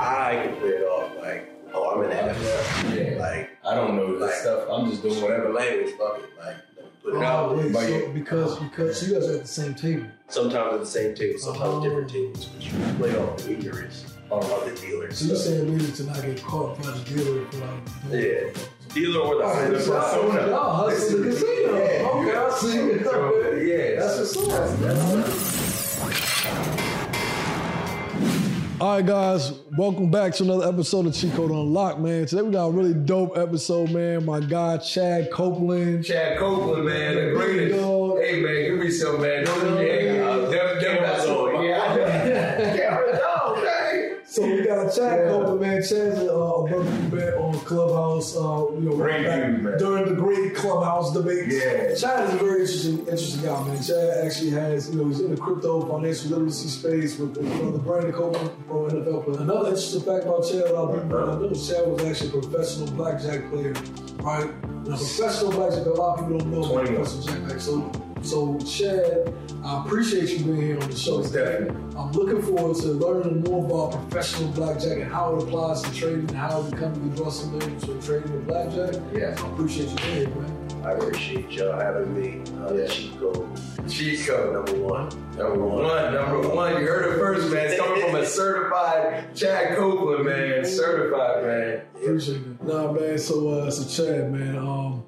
I can play it off like, oh, I'm in the NFL. Yeah. Like, I don't know this Like, stuff. I'm just doing whatever whatever. language, fuck it. Like, put it Oh, out. wait, But so you- because because so you guys are at the same table. Sometimes at the same table, sometimes Oh. different tables. But you can play off the ignorance Oh, of the dealer. So you're saying really to not get caught by the dealer for like doing Yeah. Dealer or the Oh, high this is persona. Oh, hustle the casino. Yeah. Okay, I see. Yeah, That's what's up. All right, guys, welcome back to another episode of Cheat Code Unlocked, man. Today we got a really dope episode, man. My guy Chad Copeland. Chad Copeland, man, the greatest. Hey, man, give me some, man. Don't them, that's all. Yeah, yeah, no, man. So we got Chad Copeland, man. Chad's uh, a brother we met on Clubhouse, uh, you know, Great back man. during the great Clubhouse debates. Yeah. Chad is a very interesting, interesting guy, man. Chad actually has, you know, he's in the crypto financial literacy space with you know, the Brandon Copeland pro NFL player. Another interesting fact about Chad, a lot of people don't know, Chad was actually a professional blackjack player, right? A professional blackjack, a lot of people don't know about 21. professional blackjack. So, so Chad, I appreciate you being here on the show. Today. definitely. I'm looking forward to learning more about professional blackjack and how it applies to trading and how we come to draw some names for trading with blackjack. Yeah. I appreciate you being here, man. I appreciate y'all having me. Uh, Yeah. Cheat code. Cheat So, code. number one. Number one, number one. You heard it first, man. It's coming from a certified Chad Copeland, man. Certified, man. Appreciate it. Nah, man. So, uh, so Chad, man. Um,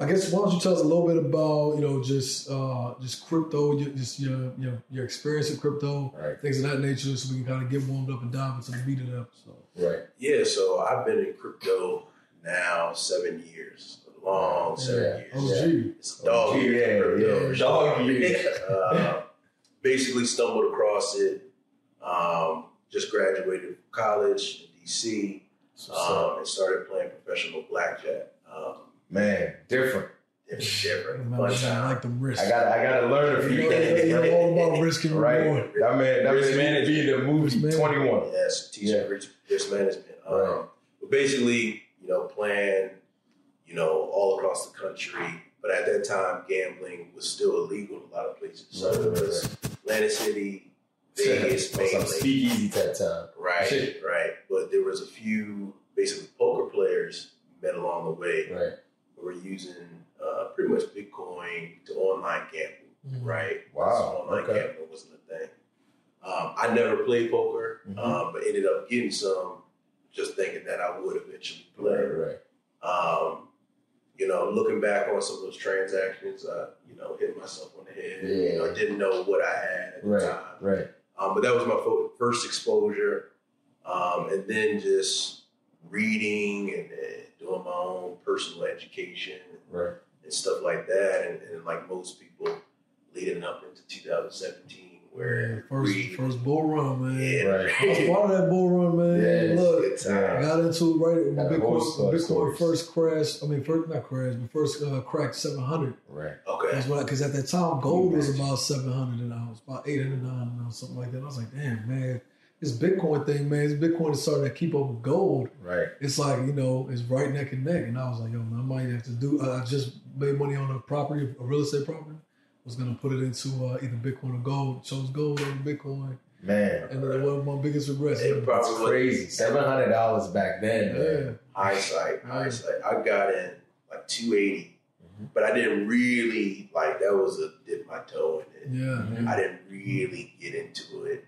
I guess why don't you tell us a little bit about you know just uh, just crypto, your, just your, your your experience in crypto, Right. things of that nature, so we can kind of get warmed up and dive into the meat of the episode. Right. Yeah, so I've been in crypto now seven years. A long seven Yeah. years. OG. It's a dog Yeah, years in crypto. yeah. Dog years. uh, basically stumbled across it. Um, just graduated from college in DC um, and started playing professional blackjack. Um, Man, different. it different. Man, Fun I like them risks. I got I got to learn a You few know, things. you know all about risk and Right. reward. That man, that Risk man be in the movie Risk management. 21. Yes, teaching Yeah. risk, risk management. Um, Right. But basically, you know, playing, you know, all across the country. But at that time, gambling was still illegal in a lot of places. So Right, it right, was Atlantic City, Vegas, Some mainly. speakeasy type time. Right, Shit. right. But there was a few basically poker players met along the way Right. Who were using uh, pretty much Bitcoin to online gambling. Mhm. Right. Wow, So online okay. gambling wasn't a thing. Um, I never played poker, Mhm. um, but ended up getting some, just thinking that I would eventually play. Right. Right. Um, you know, looking back on some of those transactions, I, you know, hit myself on the head. You know, I didn't know what I had at the Right. time. Right. Um, but that was my fo- first exposure. Um, and then just reading and uh, doing my own personal education Right. and stuff like that. And, and like most people, leading up into 2017, Yeah, where first reading- first bull run, man. yeah, Right. I was part of that bull run, man. Yeah, Look, good time. got into it right when Got Bitcoin, Bitcoin stories. first crash. I mean, first not crashed, but first uh, cracked seven hundred. Right. Okay. That's what because at that time gold was about seven hundred and I was about eight hundred nine an ounce, something like that. I was like, damn, man, this Bitcoin thing, man, this Bitcoin is starting to keep up with gold. Right. It's like you know, it's right neck and neck. And I was like, yo, man, I might have to do. I I just made money on a property, a real estate property. I Was gonna put it into uh, either Bitcoin or gold. Chose gold over Bitcoin, Man. and then one of my biggest regrets. It probably was crazy. Seven hundred dollars back then, Yeah. man. hindsight, Right. hindsight. I got in like 280, Mhm. but I didn't really like that was a dip my toe in it. Yeah, Mhm. I didn't really get into it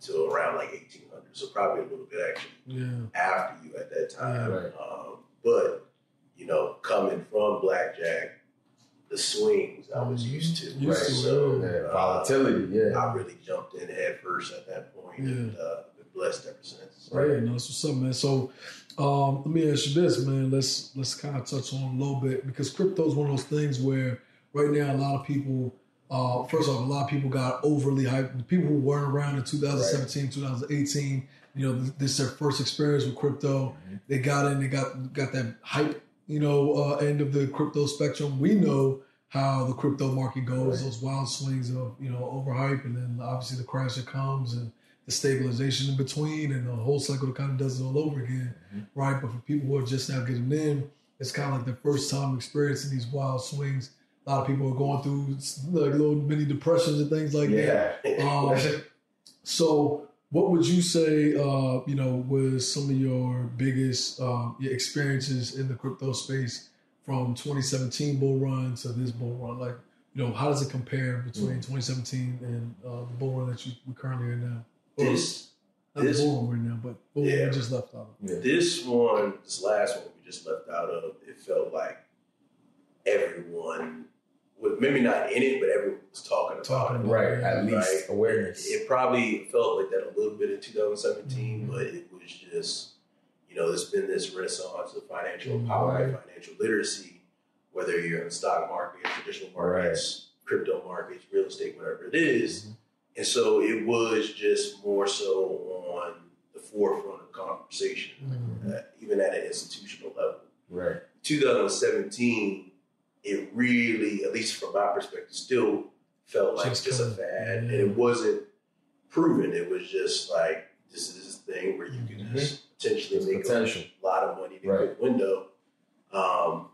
until around like 1800, so probably a little bit actually yeah, after you at that time. Right. Um, but you know, coming from blackjack, the swings I was used to, Used right? to, So Yeah. uh, Volatility. Yeah. I really jumped in head first at that point, and uh, been blessed ever since. Right. Yeah, no, that's what's up, man. So, um, let me ask you this, man. Let's let's kind of touch on a little bit because crypto is one of those things where right now a lot of people, uh, first off, a lot of people got overly hyped. The people who weren't around in 2017, 2018, you know, this, this is their first experience with crypto. Mhm. They got in, they got got that hype, you know, uh, end of the crypto spectrum. We know how the crypto market goes, Right. those wild swings of you know overhype, and then obviously the crash that comes and the stabilization in between and the whole cycle that kind of does it all over again, Mhm. right? But for people who are just now getting in, it's kind of like their first time experiencing these wild swings. A lot of people are going through like little mini depressions and things like that. Yeah. Um, so what would you say? Uh, you know, was some of your biggest uh, experiences in the crypto space from 2017 bull run to this bull run? Like, you know, how does it compare between 2017 and uh, the bull run that you we currently are now? Or, This not this- the bull run we're now, but bull run Yeah. we just left out. Yeah. this one, this last one we just left out of, it felt like everyone was maybe not in it, but everyone was talking about it. Right, at least Right. awareness. It probably felt like that a little bit in 2017, Mhm. but it was just, you know, there's been this renaissance of financial power, Right. financial literacy, whether you're in the stock market, traditional markets, crypto markets, real estate, whatever it is. Mhm. And so it was just more so on the forefront of conversation, Mhm. uh, even at an institutional level. Right. 2017, it really, at least from my perspective, still felt like Just just, a kinda- fad, and it wasn't proven. It was just like this is this thing where you can just potentially There's make potential. a lot of money in a Right. window. Um,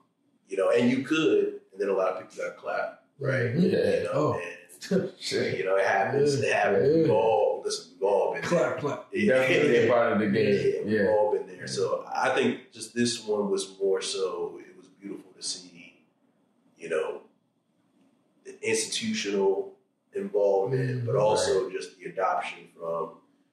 you know, and you could, and then a lot of people got clapped, right? Mhm. Yeah. You know, Oh. and you know, it happens. It happens. Yeah. We've all listen. We've all been there. Clap, clap. Definitely a part of the Yeah, game. we've all been there. So I think just this one was more so. It was beautiful to see, you know, the institutional involvement, Mm, but also just the adoption from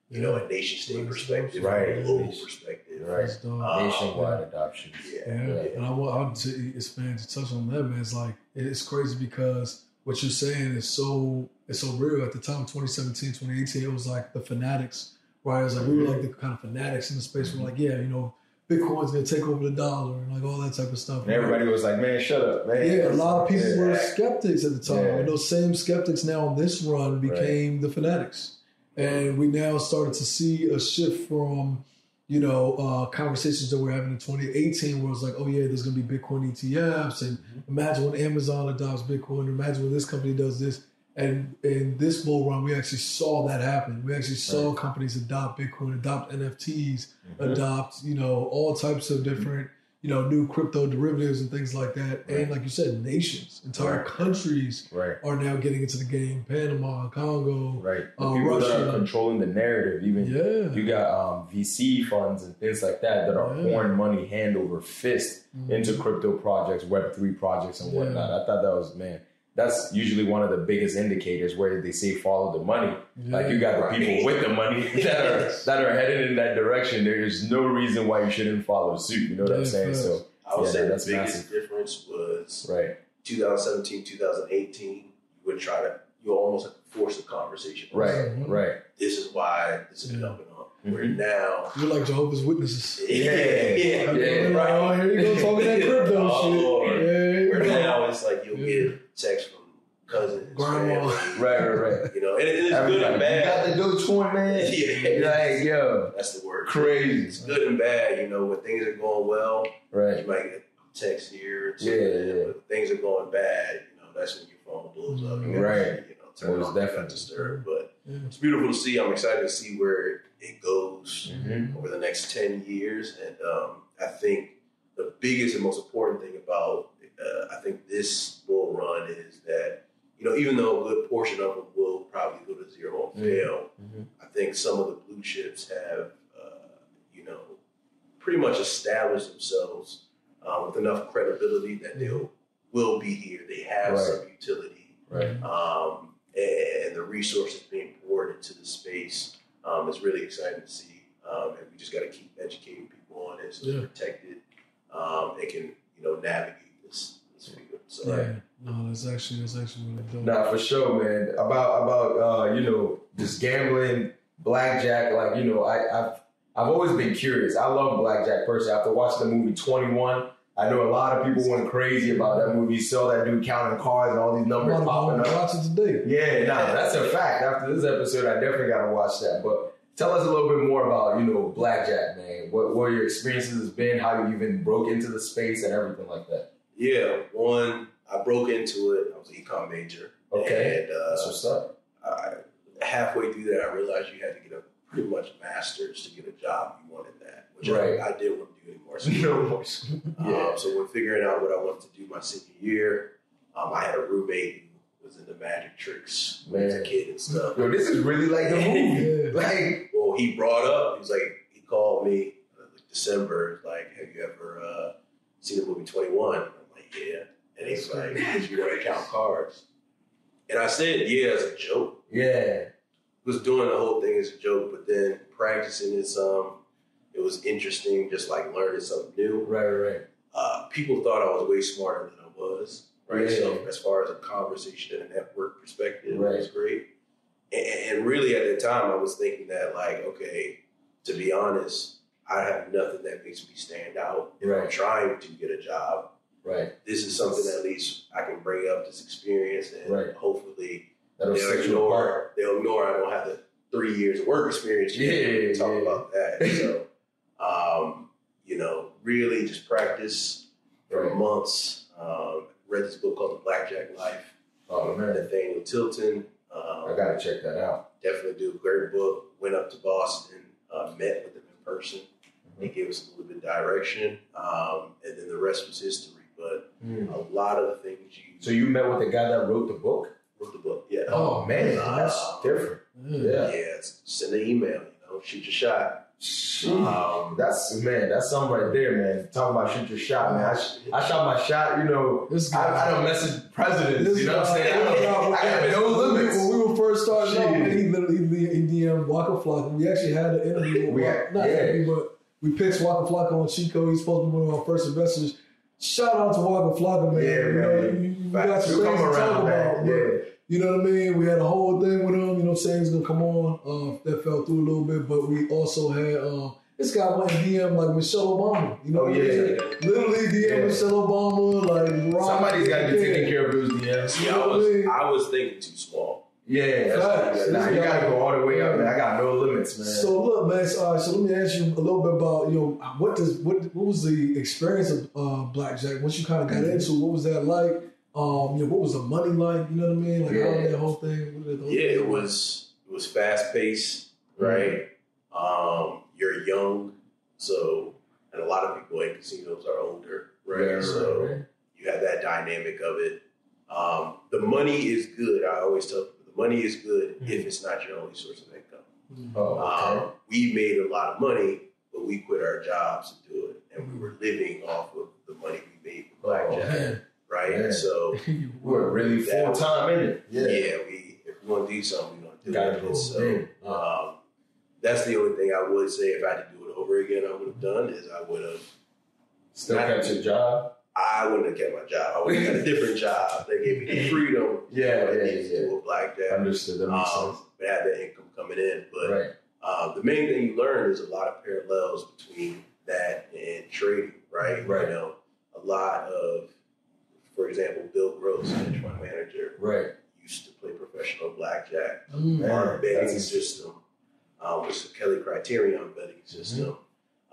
you know a nation state Right. perspective, Right. a global perspective. Right. That's dope. Uh, Nationwide adoption. Yeah, Yeah, Yeah. and I want to expand to touch on that, man. It's like it's crazy because what you're saying is so it's so real. At the time, 2017, 2018, it was like the fanatics, right? It was like we were like the kind of fanatics in the space. We're like, yeah, you know, Bitcoin's gonna take over the dollar and like all that type of stuff. And everybody was like, man, shut up, man. Yeah, a lot of people Yeah. were skeptics at the time. Yeah. And those same skeptics now on this run became the fanatics. And we now started to see a shift from, you know, uh, conversations that we're having in 2018 where it's like, oh yeah, there's gonna be Bitcoin ETFs and imagine when Amazon adopts Bitcoin, imagine when this company does this. And in this bull run, we actually saw that happen. We actually saw companies adopt Bitcoin, adopt NFTs, Mhm. adopt, you know, all types of different, you know, new crypto derivatives and things like that. And like you said, nations, entire Right. countries Right. are now getting into the game. Panama, Congo. Right. Uh, people that are controlling the narrative, even Yeah. you got um, VC funds and things like that that are Yeah. pouring money hand over fist Mhm. into crypto projects, Web three projects, and Yeah. whatnot. I thought that was man. That's usually one of the biggest indicators where they say follow the money. Like you got the people with the money that are that are headed in that direction. There is no reason why you shouldn't follow suit. You know what I'm saying? facts. So I would Yeah, say the that's biggest massive. difference was right, 2017, 2018. You would try to, you almost have to force the conversation. right, Mhm. right. This is why this is Yeah. jumping up. Where Mhm. now, You're like Jehovah's Witnesses. yeah, Yeah. Okay, right. Oh, here you go talking that crypto Oh, shit. Lord. Yeah, here you Where go. now it's like you'll Yeah. get text from cousins, Grandma. family, Right, right, right. You know, and, it- and it's Everybody, good and You got bad. the Dogecoin, man. Yeah. You're like, yo, That's the word. crazy. It's good and bad. You know, when things are going well, Right. you might get a text here. Or Yeah, yeah. But when things are going bad. You know, that's when your phone blows up. You gotta, Right. You know, turn Most off, do not definitely. disturb. But Yeah. it's beautiful to see. I'm excited to see where it goes Mhm. over the next 10 years. And um, I think the biggest and most important thing about, uh, I think, this bull run is that, you know, even though a good portion of them will probably go to zero and Mhm. fail, Mhm. I think some of the blue chips have, uh, you know, pretty much established themselves uh, with enough credibility that they'll will be here. They have Right. some utility Right. um, and the resources being poured into the space um, is really exciting to see. Um, and we just got to keep educating people on it so Yeah. they're protected um, and can you know navigate this this field. So Yeah. No, that's actually that's actually really dope. Nah, for sure, man. About about uh, you know just gambling, blackjack. Like you know, I, I've I've always been curious. I love blackjack personally. After watching the movie Twenty One, I know a lot of people went crazy about that movie. Saw that dude counting cards and all these I'm numbers popping up. watch it today. Yeah, nah, that's a fact. After this episode, I definitely gotta watch that. But tell us a little bit more about you know blackjack, man. What what your experiences has been, how you even broke into the space and everything like that. Yeah, one I broke into it. I was an econ major. Okay. and uh, That's what's up. I, halfway through that, I realized you had to get a pretty much master's to get a job you wanted that, which Right. I, I didn't want to do anymore. So No more. Yeah. Um, so when figuring out what I wanted to do my senior year, um, I had a roommate who was into magic tricks he was a kid and stuff. Yo, this is really like the movie. Like, Well, he brought up, he was like, he called me uh, like December, like, have you ever uh, seen the movie 21? I'm like, yeah. And he's like, you want to count cards? And I said, yeah, as a joke. yeah, was doing the whole thing as a joke, but then practicing it some, it was interesting, just like learning something new. right, right. Uh, people thought I was way smarter than I was, right? Yeah. So as far as a conversation and a network perspective, Right. it was great. And, and really, at the time, I was thinking that, like, okay, to be honest, I have nothing that makes me stand out. If I'm Right. trying to get a job, Right. this is something at least I can bring up this experience, and Right. hopefully That'll they'll set you apart. ignore, they'll ignore I don't have the three years of work experience. Yeah, can talk yeah. about that. So, um, you know, really just practice for Right. months. Um, read this book called The Blackjack Life, Oh man, Nathaniel Tilton. Um, I gotta check that out. definitely do. A great book. Went up to Boston, uh, met with him in person. He Mm-hmm. gave us a little bit of direction, um, and then the rest was history. But Mm. a lot of the things you So you met with the guy that wrote the book? wrote the book, yeah. Oh man, Uh, that's different. Yeah. Yeah. Yeah, send an email, you know, shoot your shot. Um, that's man, that's something right there, man. Talking about shoot your shot, man. I, sh- I shot my shot. You know, This I, guy. I don't message presidents. This you know what I'm saying? I, this don't, I got no when we- limits. When we were first starting out, Shit. man, he literally he, he DM'd Waka Flocka. We actually had an interview with We Waka, had- not yeah. interview, but we pitched Waka Flocka on Cheat Code. He's supposed to be one of our first investors. Shout out to Waka Flocka, man. Yeah, you man. know, you, you got Facts. some things to talk around, about. Yeah. You know what I mean? We had a whole thing with him, you know, what I'm saying he's gonna come on. Uh, that fell through a little bit, but we also had um, this guy went DM like Michelle Obama. You know, Oh, what I yeah. mean? literally DM Yeah. Michelle Obama, like rock- Somebody's got to be Yeah. taking care of those DMs. See, I know what I was? I was thinking too small. Yeah, Facts. nah, you gotta go all the way up, man. I got no limits, man. So look, man. So, all right, so let me ask you a little bit about you know what does what what was the experience of uh, blackjack once you kind of got Mm-hmm. into? What was that like? Um, you know, what was the money like? You know what I mean? Like how Yeah. that whole thing. whole Yeah, thing it was it was fast paced, right? Um, you're young, so and a lot of people in casinos are older, right? Yeah, so right, right. you have that dynamic of it. Um, the money is good. I always tell people money is good Mhm. if it's not your only source of income. Oh, okay. Um, we made a lot of money, but we quit our jobs to do it, and we were living off of the money we made with Oh, blackjack, Man. right? man. And so We're really full time in it. yeah. Yeah. we if we want to do something, we're gonna do Gotta it. go And so um, that's the only thing I would say if I had to do it over again, I would have done is I would have Still kept your job. I wouldn't have kept my job. I would have got a different job. They gave me the freedom. Yeah, yeah, to yeah. do with blackjack. Understood. That makes Um, but had that income coming in. But. Right. uh, the main thing you learn is a lot of parallels between that and trading, right? Right. You know, a lot of, for example, Bill Gross, hedge fund manager, Right. used to play professional blackjack. Mm. Our betting system, um, is the Kelly Criterion betting system,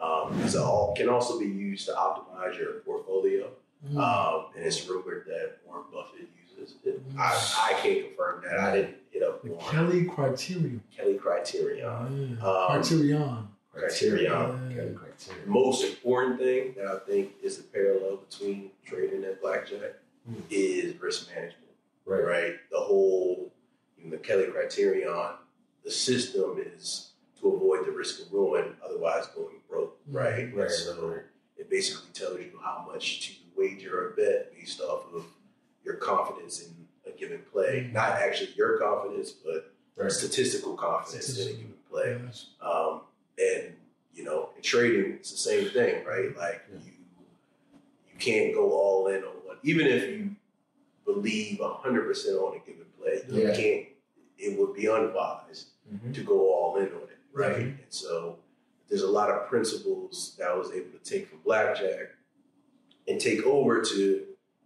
um, is all can also be used to optimize your portfolio. Mm. Um, and it's rumored that Warren Buffett uses it. I, I can't confirm that. I didn't hit up The Warren. Kelly Criterion. Kelly Criterion. Yeah. Um, Criterion. Criterion. Yeah. Kelly Criterion. Most important thing that I think is the parallel between trading and blackjack Hmm. is risk management. Right. Right. The whole, in the Kelly Criterion, the system is to avoid the risk of ruin, otherwise going broke. Right. Right, so right. it basically tells you how much to wager or bet based off of your confidence in a given play. Mhm. Not actually your confidence, but Right. statistical confidence in a given play. Yes. Um, and you know, in trading, it's the same thing, right? Like Yeah. you, you can't go all in on one, even if you believe hundred percent on a given play. You can't. It would be unwise Mhm. to go all in on it, right? Mhm. And so there's a lot of principles that I was able to take from blackjack and take over to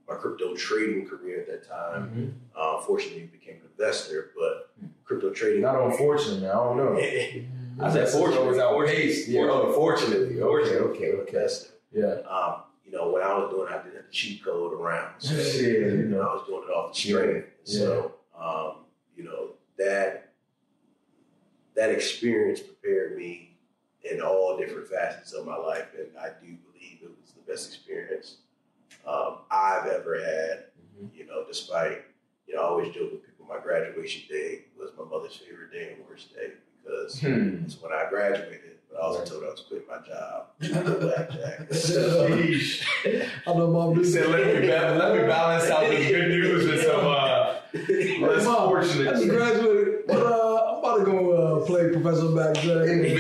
my crypto trading career at that time. Mhm. Uh, fortunately, became an investor, but crypto trading. Not unfortunately, I don't know. I said That's always fortunately, outpaced. Yeah, oh, fortunately. Okay, okay, okay. investor. Yeah. Um, you know, when I was doing, it, I didn't have the cheat code around. So, Shit, you you know, know. I was doing it off the strength. Yeah. So, um, you know, that that experience prepared me in all different facets of my life, and I do believe it was the best experience um, I've ever had. Mhm. You know, despite you you know, I always joke with people. My graduation day was my mother's favorite day and worst day because Hmm. it's when I graduated. But I also Right. told her I was quitting my job. to play blackjack. Sheesh. I know mom He did said, let me, ba- let me balance out the good news with some uh, less Mom, I fortunate just shit. graduated, but uh, I'm about to go uh, play professional blackjack in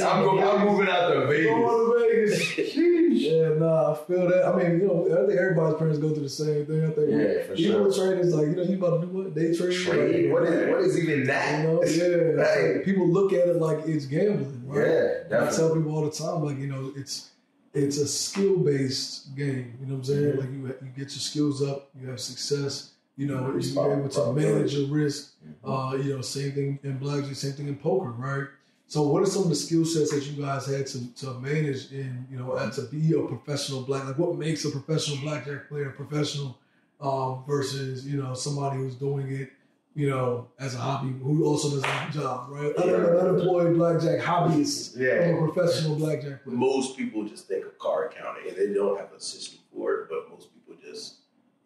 Vegas. I'm, going, I'm moving out to Vegas. Going to Vegas. Yeah, nah, I feel that. I mean, you know, I think everybody's parents go through the same thing. I think Yeah, for even sure. with traders, like, you know, you about to do what? Day trade? Trade? Like, What is, what is even that? You know, yeah. it's Right. like people look at it like it's gambling, right? Yeah, And I tell people all the time, like, you know, it's it's a skill based game. You know what I'm saying? Like you you get your skills up, you have success. You know, you're able to manage your risk. Mhm. Uh, you know, same thing in blackjack, same thing in poker, right? So, what are some of the skill sets that you guys had to, to manage in, you know, and to be a professional black? Like, what makes a professional blackjack player professional um, versus, you know, somebody who's doing it, you know, as a hobby who also doesn't a job, right? Other unemployed blackjack hobbyists Yeah. from a professional blackjack player. most people just think of card counting and they don't have a system for it, but most people just,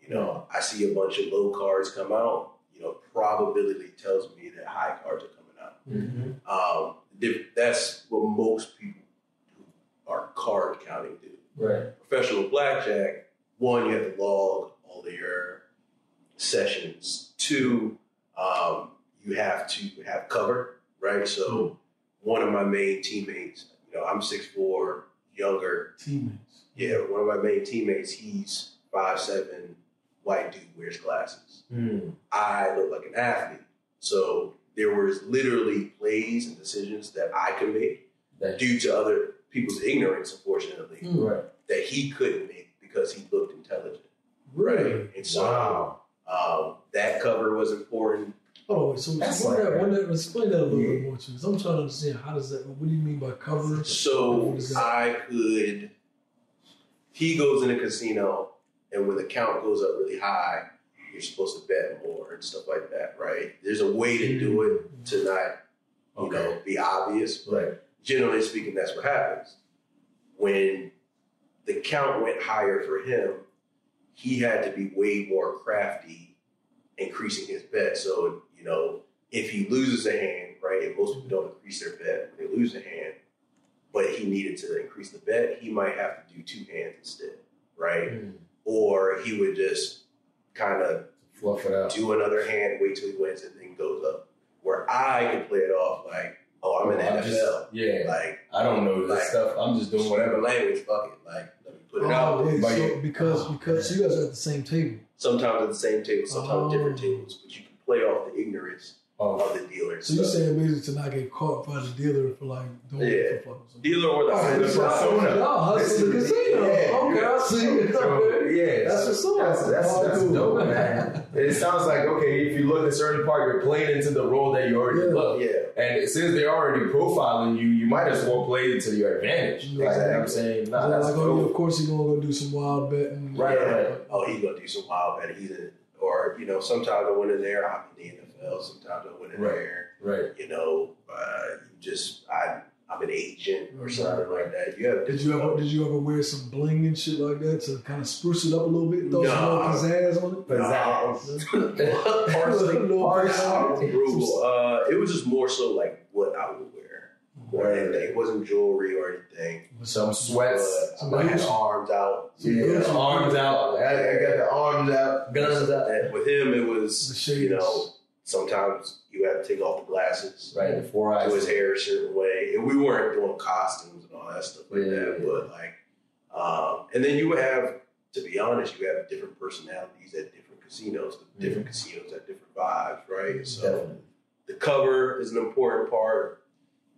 you know, I see a bunch of low cards come out, you know, probability tells me that high cards are coming out. Mhm. Um, diff- that's what most people who are card counting do. Right. Professional blackjack, one, you have to log all of your sessions. Two, um, you have to have cover, right? So one of my main teammates, you know, I'm 6'4", younger, Teammates. yeah, one of my main teammates, he's five seven, white dude, wears glasses. Mm. I look like an athlete. So there was literally plays and decisions that I could make That- due to other people's ignorance, unfortunately, Mm. Right. that he couldn't make because he looked intelligent. Really? And so Wow. um, that cover was important. Oh, wait, so explain, like that, a- when that, explain that a little bit more to me. 'cause I'm trying to understand how does that, what do you mean by cover? So What is that? I could, he goes in a casino, and when the count goes up really high, you're supposed to bet more and stuff like that, right? There's a way to do it to not, you Okay. know, be obvious, but generally speaking, that's what happens. When the count went higher for him, he had to be way more crafty, increasing his bet. So, you know, if he loses a hand, right, and most people don't increase their bet when they lose a hand, but he needed to increase the bet, he might have to do two hands instead, right? Mm. Or he would just kind of Fluff it out. do another hand, wait till he wins, and then goes up. Where I can play it off like, oh, I'm in the I'm NFL. just- yeah. Like, I don't know this Like, stuff. I'm just doing whatever whatever. language, fuck it. Like, let me put it oh, out. Oh, yeah, so you- because oh, because you guys are at the same table. Sometimes at the same table, sometimes Oh. different tables, but you can play off the ignorance Oh, of the dealer. So you're saying basically to not get caught by the dealer for like doing Yeah. it for fun. dealer or the Oh, the persona. Y'all hustle the casino. yeah. Okay, I see. So, yeah, That's what's up. That's, that's, that's cool. dope, man. It sounds like okay, if you look at a certain part, you're playing into the role that you already Yeah. look. Yeah. And since they're already profiling you, you might as well play it to your advantage. Yeah. Like, you know what I'm saying? Nah, So that's like, oh, of course he's gonna go do some wild betting. Right, right. Oh, he's gonna do some wild betting. He's in, or you know, sometimes I went in there. I'm in the NFL. Sometimes I went in Right. there. Right. You know, uh, just I I'm an agent or Right. something like that. You have Did you ever did you ever wear some bling and shit like that to kind of spruce it up a little bit, throw some No. more pizzazz on it? Pizzazz. Parsley. Parsley. Uh, it was just more so like what I would than anything. It wasn't jewelry or anything. Some sweats. But had arms out. Yeah, arms out. I, I got the arms out, guns out. And with him, it was you know sometimes you have to take off the glasses. Right, the four eyes. do his hair a certain way. And we weren't doing costumes and all that stuff like Yeah, that. yeah, But like, um, and then you would have, to be honest, you have different personalities at different casinos. The different casinos have different vibes, right? So Definitely. the cover is an important part.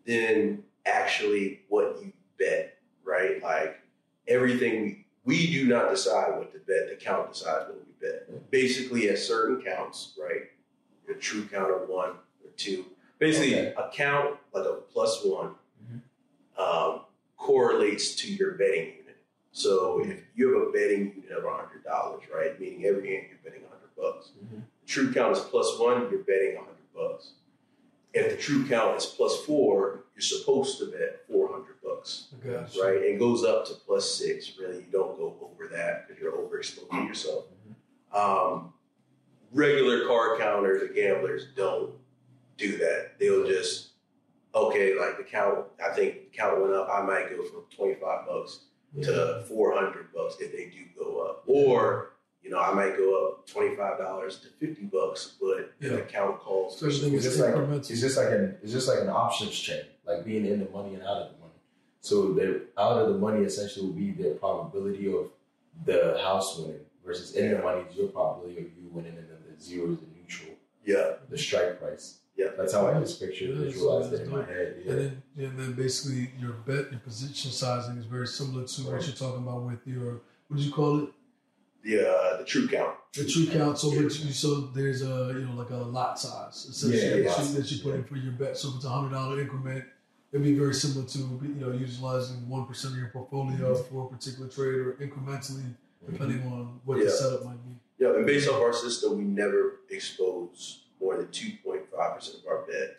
Then actually what you bet, right? Like everything we we do not decide what to bet. The count decides what we bet. Basically, at certain counts, right? A true count of one or two. Basically, Okay. a count like a plus one Mhm. um, correlates to your betting unit. So if you have a betting unit of hundred dollars, right, meaning every hand you're betting hundred bucks. Mhm. True count is plus one, you're betting hundred bucks. If the true count is plus four, you're supposed to bet four hundred bucks, I got you. right? It goes up to plus six. Really, you don't go over that because you're overexposing yourself. Um, regular card counters or gamblers don't do that. They'll just okay, like the count. I think the count went up. I might go from twenty five bucks to four hundred bucks if they do go up, or you know I might go up twenty five dollars to fifty bucks, but Yeah. the count calls. for Especially It's It's just like incremental. it's just like an it's just like an options chain, like being in the money and out of the money. So the out of the money essentially will be the probability of the house winning versus in the money is your probability of you winning, and then the zero is the neutral, yeah, the strike price. Yeah. that's how I just picture Yeah, visualized it in my head. Yeah, And then, and then basically your bet, your position sizing is very similar to what you're talking about with your, what do you call it? The uh, the true count. The true count. So, you, so there's a, you know, like a lot size essentially Yeah, that, you, that you put in for your bet. So if it's a hundred dollar increment, it'd be very similar to, you know, utilizing one percent of your portfolio Mm-hmm. for a particular trade or incrementally, depending on what Yeah. the setup might be. Yeah, and based off our system, we never expose more than two point five percent of our bet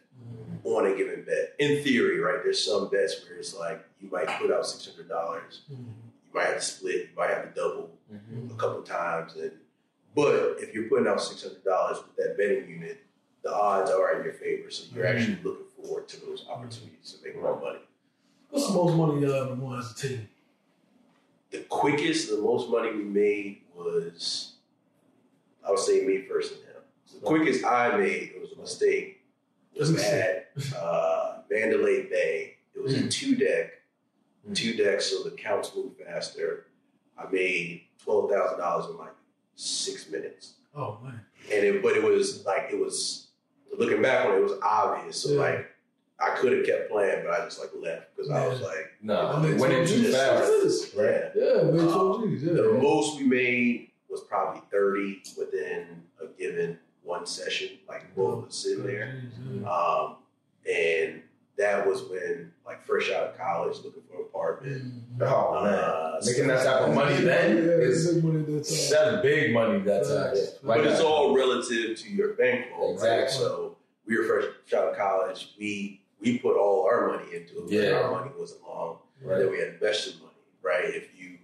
on a given bet. In theory, right? There's some bets where it's like you might put out six hundred dollars, you might have to split, you might have to double Mhm. a couple times, and but if you're putting out six hundred dollars with that betting unit, the odds are in your favor. So you're actually looking forward to those opportunities to make more money. What's the most money you ever won as a team? The quickest, the most money we made was, I would say me first and him. The quickest I made, it was a mistake, was at uh, Mandalay Bay. It was a two deck, Mm. Two decks, so the counts move faster. I made twelve thousand dollars in like six minutes, Oh man, and it, but it was like it was looking back on it, it was obvious. So Yeah. like I could have kept playing, but I just like left because I was like, No, I mean, winning it's too just- fast. it is. yeah. Yeah, man, Um, G's. Yeah, The most we made was probably 30 within a given one session, like both of us sitting there. Um, and that was when, like, fresh out of college, looking for an apartment. Oh man, Uh, making that type of money then yeah, is it's big money at that time. that's big money. That's uh, Facts. but it's that. all relative to your bankroll, right? Exactly. So we were fresh out of college. We we put all our money into it. Yeah. Our money wasn't long. And right. then we had invested money, right? If you,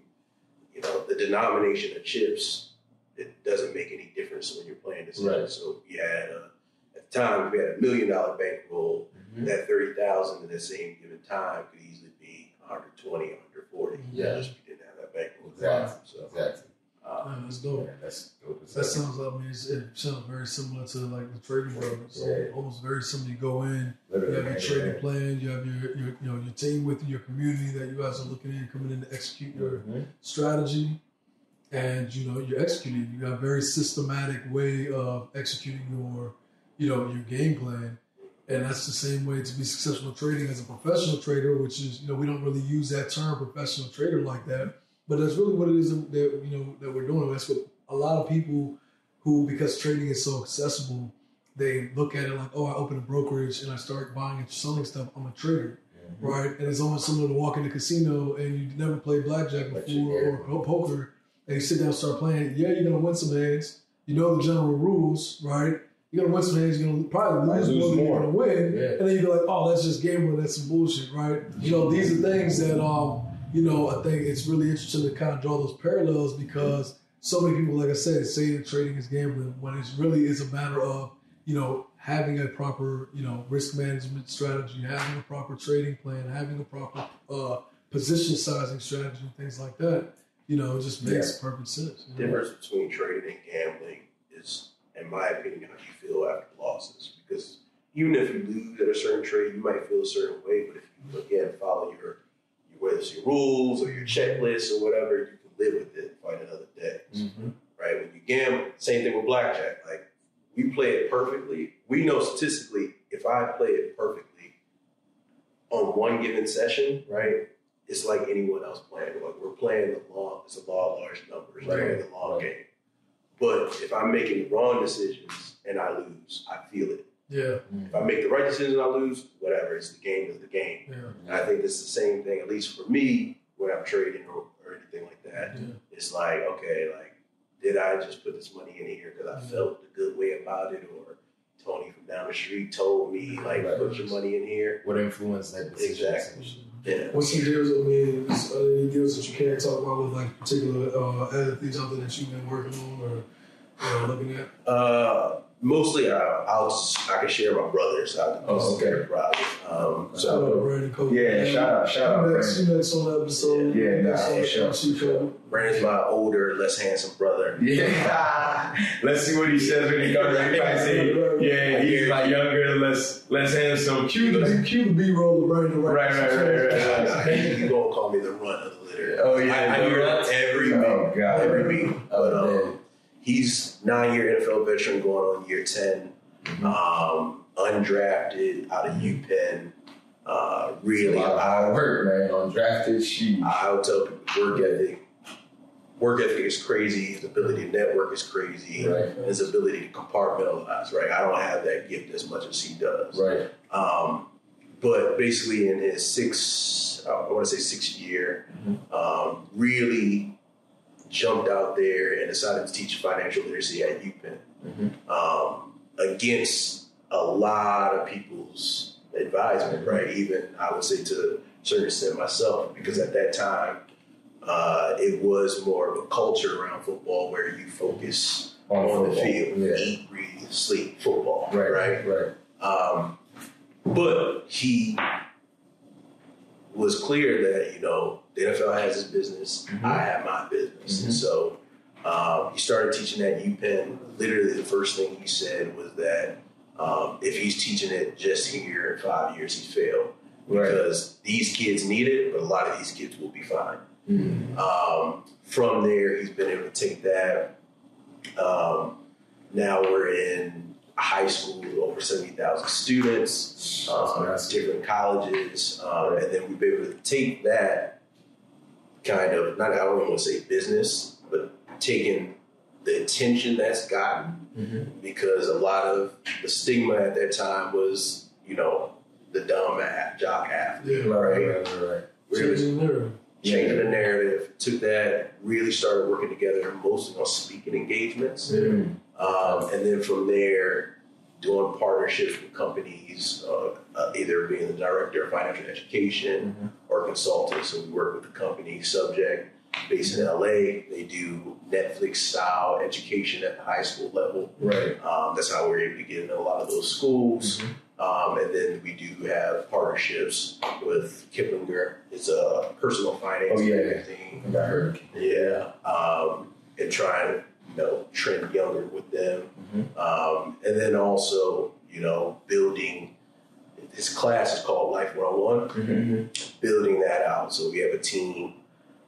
you know, the denomination of chips, it doesn't make any difference when you're playing this. Right. So we had, uh, at the time, we had a million dollar bankroll. Mhm. That 30000 in the same given time could easily be 120, 140. Yeah. Just we didn't have that bankroll. Exactly. So, Exactly. uh, Yeah, that's dope. Yeah, that's dope. That hell. sounds like I mean, it sounds very similar to like the trading brothers. So Yeah. almost very similar. You go in, you Literally, have your trading yeah. plan, you have your, your you know your team with your community that you guys are looking in, coming in to execute your Mhm. strategy, and you know you're executing. You got a very systematic way of executing your you know your game plan, and that's the same way to be successful in trading as a professional trader. Which is you know we don't really use that term professional trader like that, but that's really what it is that you know that we're doing. That's what a lot of people who because trading is so accessible. They look at it like, oh, I open a brokerage and I start buying and selling stuff. I'm a trader Mhm. right? And it's almost similar to walking to casino and you never played blackjack before or poker, and you sit down and start playing. Yeah, you're gonna win some hands. You know the general rules, right? You're gonna win some hands. You're gonna probably lose, lose more than you're gonna win. Yeah. And then you go like, oh, that's just gambling. That's some bullshit, right? You know, these are things that um, you know, I think it's really interesting to kind of draw those parallels because so many people, like I said, say that trading is gambling when it's really is a matter of you know having a proper you know risk management strategy, having a proper trading plan, having a proper uh, position sizing strategy, and things like that. You know, it just makes perfect sense. the you know? difference between trading and gambling is, in my opinion, how you feel after losses. Because even if you lose at a certain trade, you might feel a certain way, but if you again follow your, your whether it's your rules or your checklist or whatever, you can live with it and fight another day. Mhm. Right? When you gamble, same thing with blackjack. Like we play it perfectly. We know statistically, if I play it perfectly on one given session, right? It's like anyone else playing. Like we're playing the law. It's a law of large numbers. Right. Right. The long game. But if I'm making wrong decisions and I lose, I feel it. Yeah, If I make the right decision and I lose, whatever. It's the game. Is the game. yeah, And I think it's the same thing, at least for me, when I'm trading or, or anything like that. yeah. It's like, okay, like, did I just put this money in here because I Mhm. felt a good way about it, or Tony from down the street told me, like, Right. put your money in here? What influenced that decision? Exactly. Yeah. What's some deals? I mean, is- are there any deals that you can't talk about with like particular uh, athletes out there that you've been working on, or you know, looking at? Uh, mostly, I, I'll I can share my brothers. I, Oh, okay. Brothers. Um, Shout so out Brandon Coach. Yeah, shout out, shout out, Next, Brandon. next on the episode. Yeah, nah, next on sure, sure. Brandon's my older, less handsome brother. Yeah. Let's see what he says when he comes. Might say, "Yeah, he's like younger, less less handsome, Cue the, cue the B-roll of Brandon Right, right, right, right, Nah, he, he gonna call me the runt of the litter. Oh, yeah, I, I hear that every week. Oh, God. every week. Oh, But um, man. He's nine-year NFL veteran, going on year 10 Mm-hmm. Um, undrafted out of UPenn. Uh, a really, lot of I, hard work, man. Undrafted, she. I would tell people work ethic. Work ethic is crazy. His ability to network is crazy. Right, His ability to compartmentalize. Right. I don't have that gift as much as he does. right. Um, but basically, in his six, I want to say sixth year, Mhm. um, really jumped out there and decided to teach financial literacy at UPenn Mhm. um, against a lot of people's advisement, Mhm. right? Even I would say to a certain extent myself, because at that time, uh, it was more of a culture around football where you focus On, on, the field, Yeah. eat, breathe, sleep, football, Right, right? right. Um, but he was clear that you know the NFL has his business, Mhm. I have my business, Mhm. and so um, he started teaching at UPenn. Literally, the first thing he said was that um, if he's teaching it just here in five years, he failed Right. because these kids need it, but a lot of these kids will be fine. Mhm. Um, from there, he's been able to take that. Um, now we're in high school with over 70,000 students, um, different colleges, um, and then we've been able to take that kind of, not I don't even want to say business, but taking the attention that's gotten Mhm. because a lot of the stigma at that time was, you know, the dumb ath- jock athlete, Yeah. Right, right? right, right, right. Really Changing the narrative. changing the narrative. Took that, really started working together, mostly on speaking engagements, Mhm. um, and then from there, doing partnerships with companies, uh, uh, either being the director of financial education Mhm. or consultant. So we work with the company Subject, based in LA. They do Netflix style education at the high school level. Right. Um, that's how we're able to get into a lot of those schools. Um, and then we do have partnerships with Kiplinger. It's a personal finance Oh, yeah. magazine. I heard. Yeah. Um, and trying you know, trend younger with them. Mhm. Um, and then also, you know, building his class is called Life 101 Mhm. building that out. So we have a team,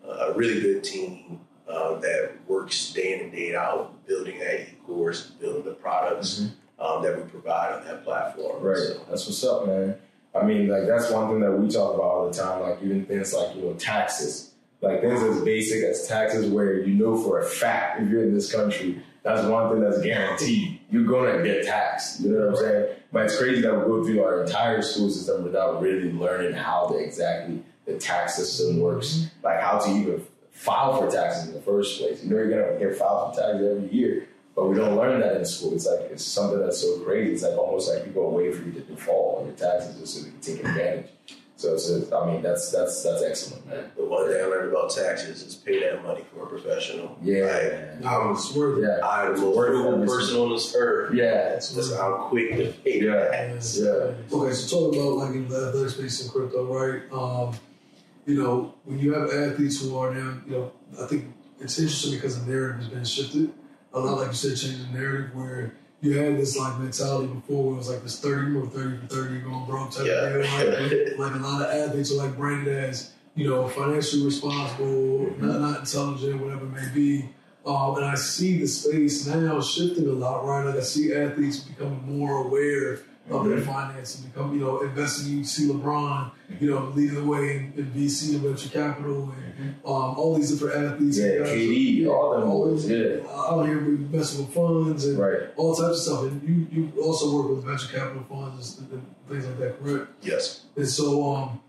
uh, a really good team uh, that works day in and day out, building that e-course, building the products um, that we provide on that platform. Right. So, That's what's up, man. I mean, like that's one thing that we talk about all the time. Like even things like you know taxes, like things as basic as taxes, where you know for a fact if you're in this country, that's one thing that's guaranteed. You're gonna get taxed. You know what I'm saying? But it's crazy that we go through our entire school system without really learning how the exactly the tax system works, like how to even file for taxes in the first place. You know, you're gonna get filed for taxes every year. But we don't learn that in school. It's like it's something that's so crazy. It's like almost like people wait for you to default on your taxes just so they can take advantage. So it's just, I mean, that's that's that's excellent, man. the one thing I learned about taxes is pay that money for a professional. Yeah, Like, man. I'm, It's worth it. yeah, I'm the most Worth frugal person on this earth. yeah, That's I'm quick to pay Yeah. tax. Yeah. Okay, so talk about like in the athletic space in crypto, right? Um, you know, when you have athletes who are now, you know, I think it's interesting because the narrative has been shifted. A lot, like you said, changing the narrative where you had this like mentality before where it was like this 30, you were 30 for 30, going broke type Yeah. of deal, right? like a lot of athletes are like branded as, you know, financially responsible, not, not intelligent, whatever it may be. Um, and I see the space now shifting a lot, right? Like I see athletes becoming more aware of their finances, become, you know, investing. You see LeBron, you know, leading the way in, in VC and venture capital and um, all these different athletes. Yeah, KD, all them boys, yeah. Out here investing with funds and right. all types of stuff. And you, you also work with venture capital funds and, things like that, correct? Yes. And so, um,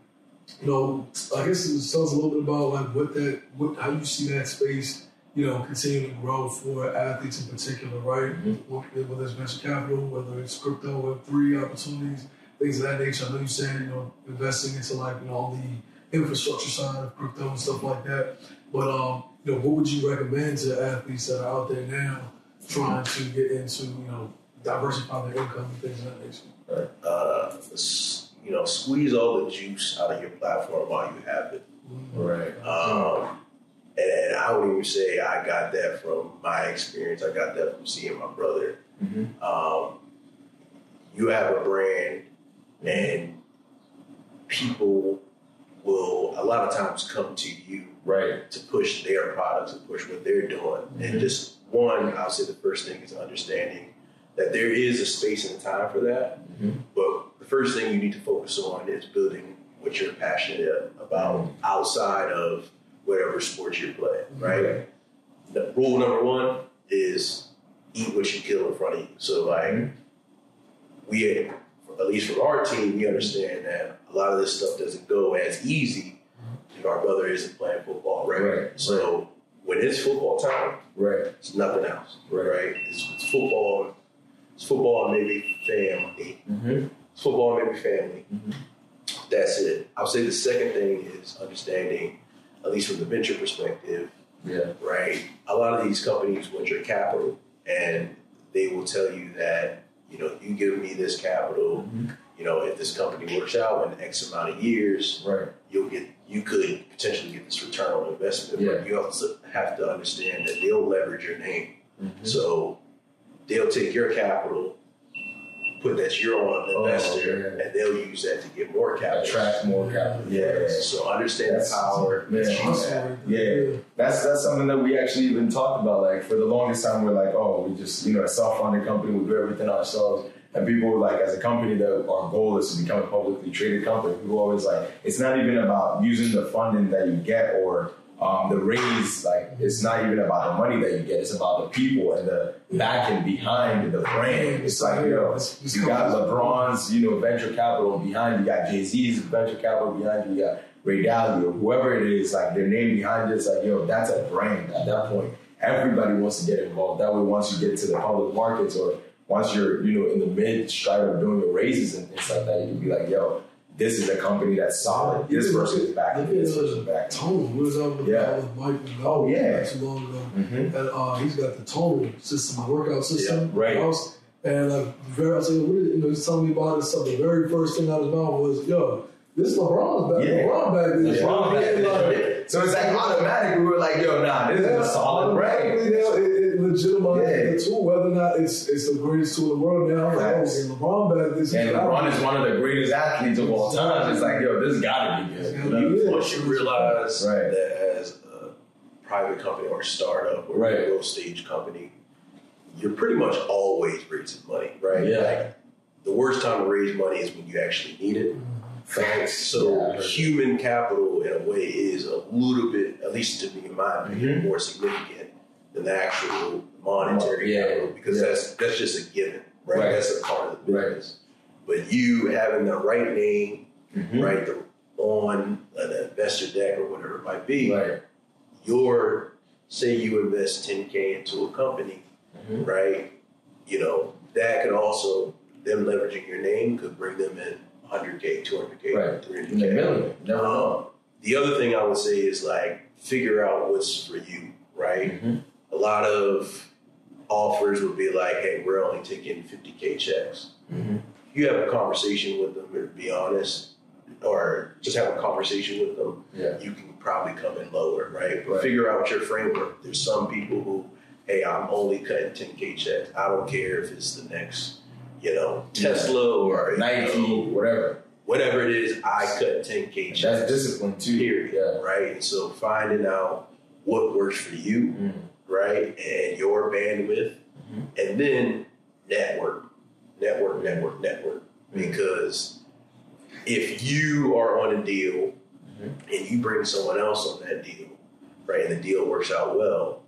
you know, I guess it tells a little bit about like what that, what how you see that space, you know, continue to grow for athletes in particular, right? Mhm. Whether it's venture capital, whether it's crypto, Web three opportunities, things of that nature. I know you're saying, you know, investing into like you know all the infrastructure side of crypto and stuff like that. But um, you know, what would you recommend to athletes that are out there now trying to get into, you know, diversify their income and things of that nature? Uh, you know, squeeze all the juice out of your platform while you have it. Right. Um, and I would even say I got that from my experience. I got that from seeing my brother. Mhm. Um, you have a brand, and people will a lot of times come to you Right. to push their products and push what they're doing. And Mhm. just one, I'll say the first thing is understanding that there is a space and time for that. Mhm. But the first thing you need to focus on is building what you're passionate about Mhm. outside of whatever sport you're playing, right? Right. The rule number one is eat what you kill in front of you. So like Mhm. we at least from our team, we understand that a lot of this stuff doesn't go as easy if our brother isn't playing football, right? Right, So when it's football time, Right. it's nothing else, Right. right? It's, it's football, it's football maybe family. Mm-hmm. It's football maybe family. Mhm. That's it. I'll say the second thing is understanding, at least from the venture perspective, Yeah. right? A lot of these companies want your capital, and they will tell you that you know you give me this capital. Mhm. You know, if this company works out in X amount of years, Right. you'll get you could potentially get this return on investment. Yeah. But you also have to understand that they'll leverage your name. Mhm. So they'll take your capital, put that you're on an Oh, investor, yeah. and they'll use that to get more capital. Attract more capital. Yeah. So understand That's- the power man, that you Hustle have. right there. Yeah. That's that's something that we actually even talked about. Like for the longest time, we're like, oh, we just you know a self-funded company, we do everything ourselves. And people were like, as a company, that our goal is to become a publicly traded company. People always like, it's not even about using the funding that you get or um, the raise. Like, it's not even about the money that you get. It's about the people and the backing behind the brand. It's like you know, you got LeBron's, you know, venture capital behind you. got Jay Z's venture capital behind you. You got Ray Dalio, whoever it is, like their name behind it. It's like, yo, that's a brand at that point. Everybody wants to get involved. That way, once you get to the public markets or once you're, you know, in the mid stride of doing your raises and things like that, you can be like, yo, this is a company that's solid. This person is back. Look This at person back. Tony. We was out with Yeah. with Mike and Oh, yeah. not too long ago. Mm-hmm. And uh, he's got the Tone system, the workout system. Yeah, right. I was- And like, very, I was like, what is, you know, he's telling me about it. So the very first thing out of his mouth was, yo, this is LeBron's back. Yeah. LeBron back this. LeBron back. So it's like automatic. We were like, yo, nah, this is a solid brand. Automatically Now, it, it legitimizes Yeah. the tool, whether or not it's it's the greatest tool in the world now. Like, oh, Facts. okay, LeBron back this. And LeBron is one of the greatest athletes of all time. It's like, yo, this gotta be good. you know? Yeah. Once you realize Right. that as a private company or startup or Right. a growth stage company, you're pretty much always raising money, right? Yeah. Like, the worst time to raise money is when you actually need it. Facts. So Yeah, human capital, in a way, is a little bit, at least to me, in my opinion, Mhm. more significant than the actual monetary Yeah, capital because yeah. that's that's just a given, right? Right. That's a part of the Right. business. But you having the right name, Mhm. right, the, on an investor deck or whatever it might be, Right. your say you invest 10k into a company, Mhm. right? You know that could also them leveraging your name could bring them in 100k, 200k, Right. 300k. In the million. Know. Um, the other thing I would say is like figure out what's for you, right? Mhm. A lot of offers would be like, "Hey, we're only taking 50k checks." Mhm. You have a conversation with them, or be honest, or just have a conversation with them. Yeah. You can probably come in lower, right? But Right. figure out your framework. There's some people who, hey, I'm only cutting 10k checks. I don't care if it's the next, you know, Yeah. Tesla or you Nike, know, whatever. whatever it is. I cut 10k checks That's discipline too. period, Yeah. right? And so finding out what works for you, Mhm. Right, and your bandwidth, Mhm. and then network, network, network, network. Mhm. Because if you are on a deal Mhm. and you bring someone else on that deal, right, and the deal works out well,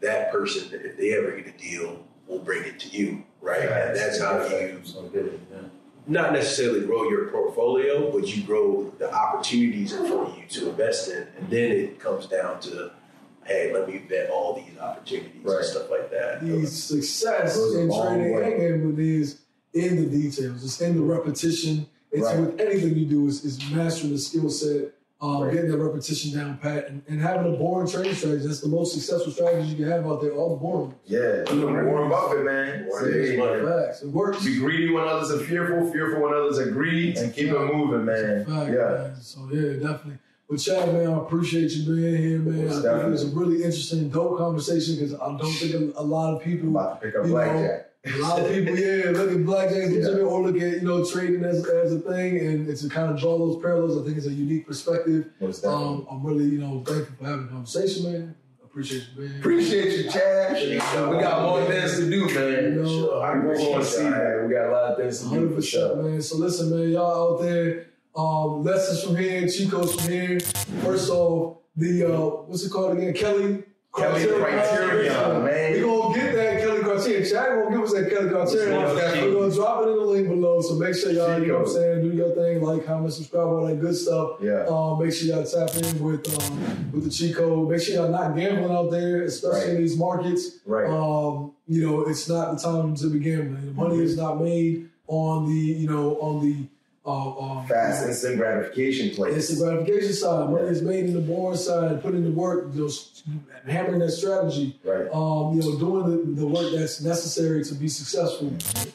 that person, if they ever get a deal, will bring it to you, right? And that's how you So. Yeah. not necessarily grow your portfolio, but you grow the opportunities in front of you to invest in, and then it comes down to, hey, let me vet all these opportunities Right. and stuff like that. the success in training trading way. and gambling is in the details. It's in the repetition. It's Right. with anything you do is, is mastering the skill set um, Right. getting that repetition down pat, and, and having a boring training strategy. That's the most successful strategy you can have out there. All the boring Yeah, Warren Buffett, man. Warren Say, facts. It works. Be greedy when others are fearful, fearful when others are greedy, and keep it moving, man. Fact, Yeah. man. So yeah, definitely. But Chad, man, I appreciate you being here, man. Most I think it was a really interesting, dope conversation because I don't think a, a lot of people, About to pick up You know, blackjack. a lot of people, yeah, look at blackjack as Yeah. legitimate or look at you know trading as, as a thing, and it's to kind of draw those parallels. I think it's a unique perspective. Um, I'm really you know thankful for having a conversation, man. Appreciate you being here. Appreciate you, Chad. We got more things to do, man. You know, Sure, I We're appreciate going to see y'all. that. We got a lot of things to do for sure. man. So listen, man, y'all out there, um, lessons from here, Cheat Code's from here. First off, the uh, what's it called again? Kelly. Kelly Criterion, man. We gonna get that Kelly Criterion. Chad gonna give us that Kelly Criterion. We're gonna drop it in the link below. So make sure y'all, you know what I'm saying, do your thing, like, comment, subscribe, all that good stuff. Yeah. Um, make sure y'all tap in with um, with the Chico. Make sure y'all not gambling out there, especially in these markets. Right. Um, you know, it's not the time to be gambling. The money is not made on the, you know, on the uh, um, Fast instant gratification it's plays. the gratification side. Money is made in the boring side, putting the work, you know, hammering that strategy. Right. Um, you know, doing the, the work that's necessary to be successful.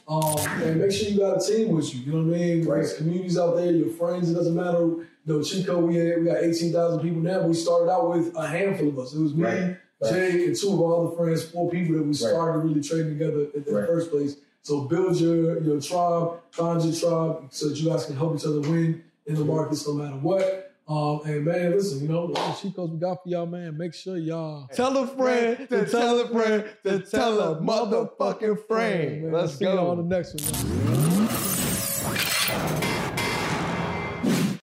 Um, and make sure you got a team with you. You know what I mean? Right. There's communities out there, your friends. It doesn't matter. You know, Cheat Code, we had, we got eighteen thousand people now. But we started out with a handful of us. It was me, Right. Jay, and two of our other friends, four people that we started to really trading together in, the first place. So build your your tribe, find your tribe, so that you guys can help each other win in the markets no matter what. Um, and man, listen, you know, all the Chicos we got for y'all, man. Make sure y'all Tell a friend to tell a friend to tell a motherfucking friend. Man, Let's see y'all on the next one. man.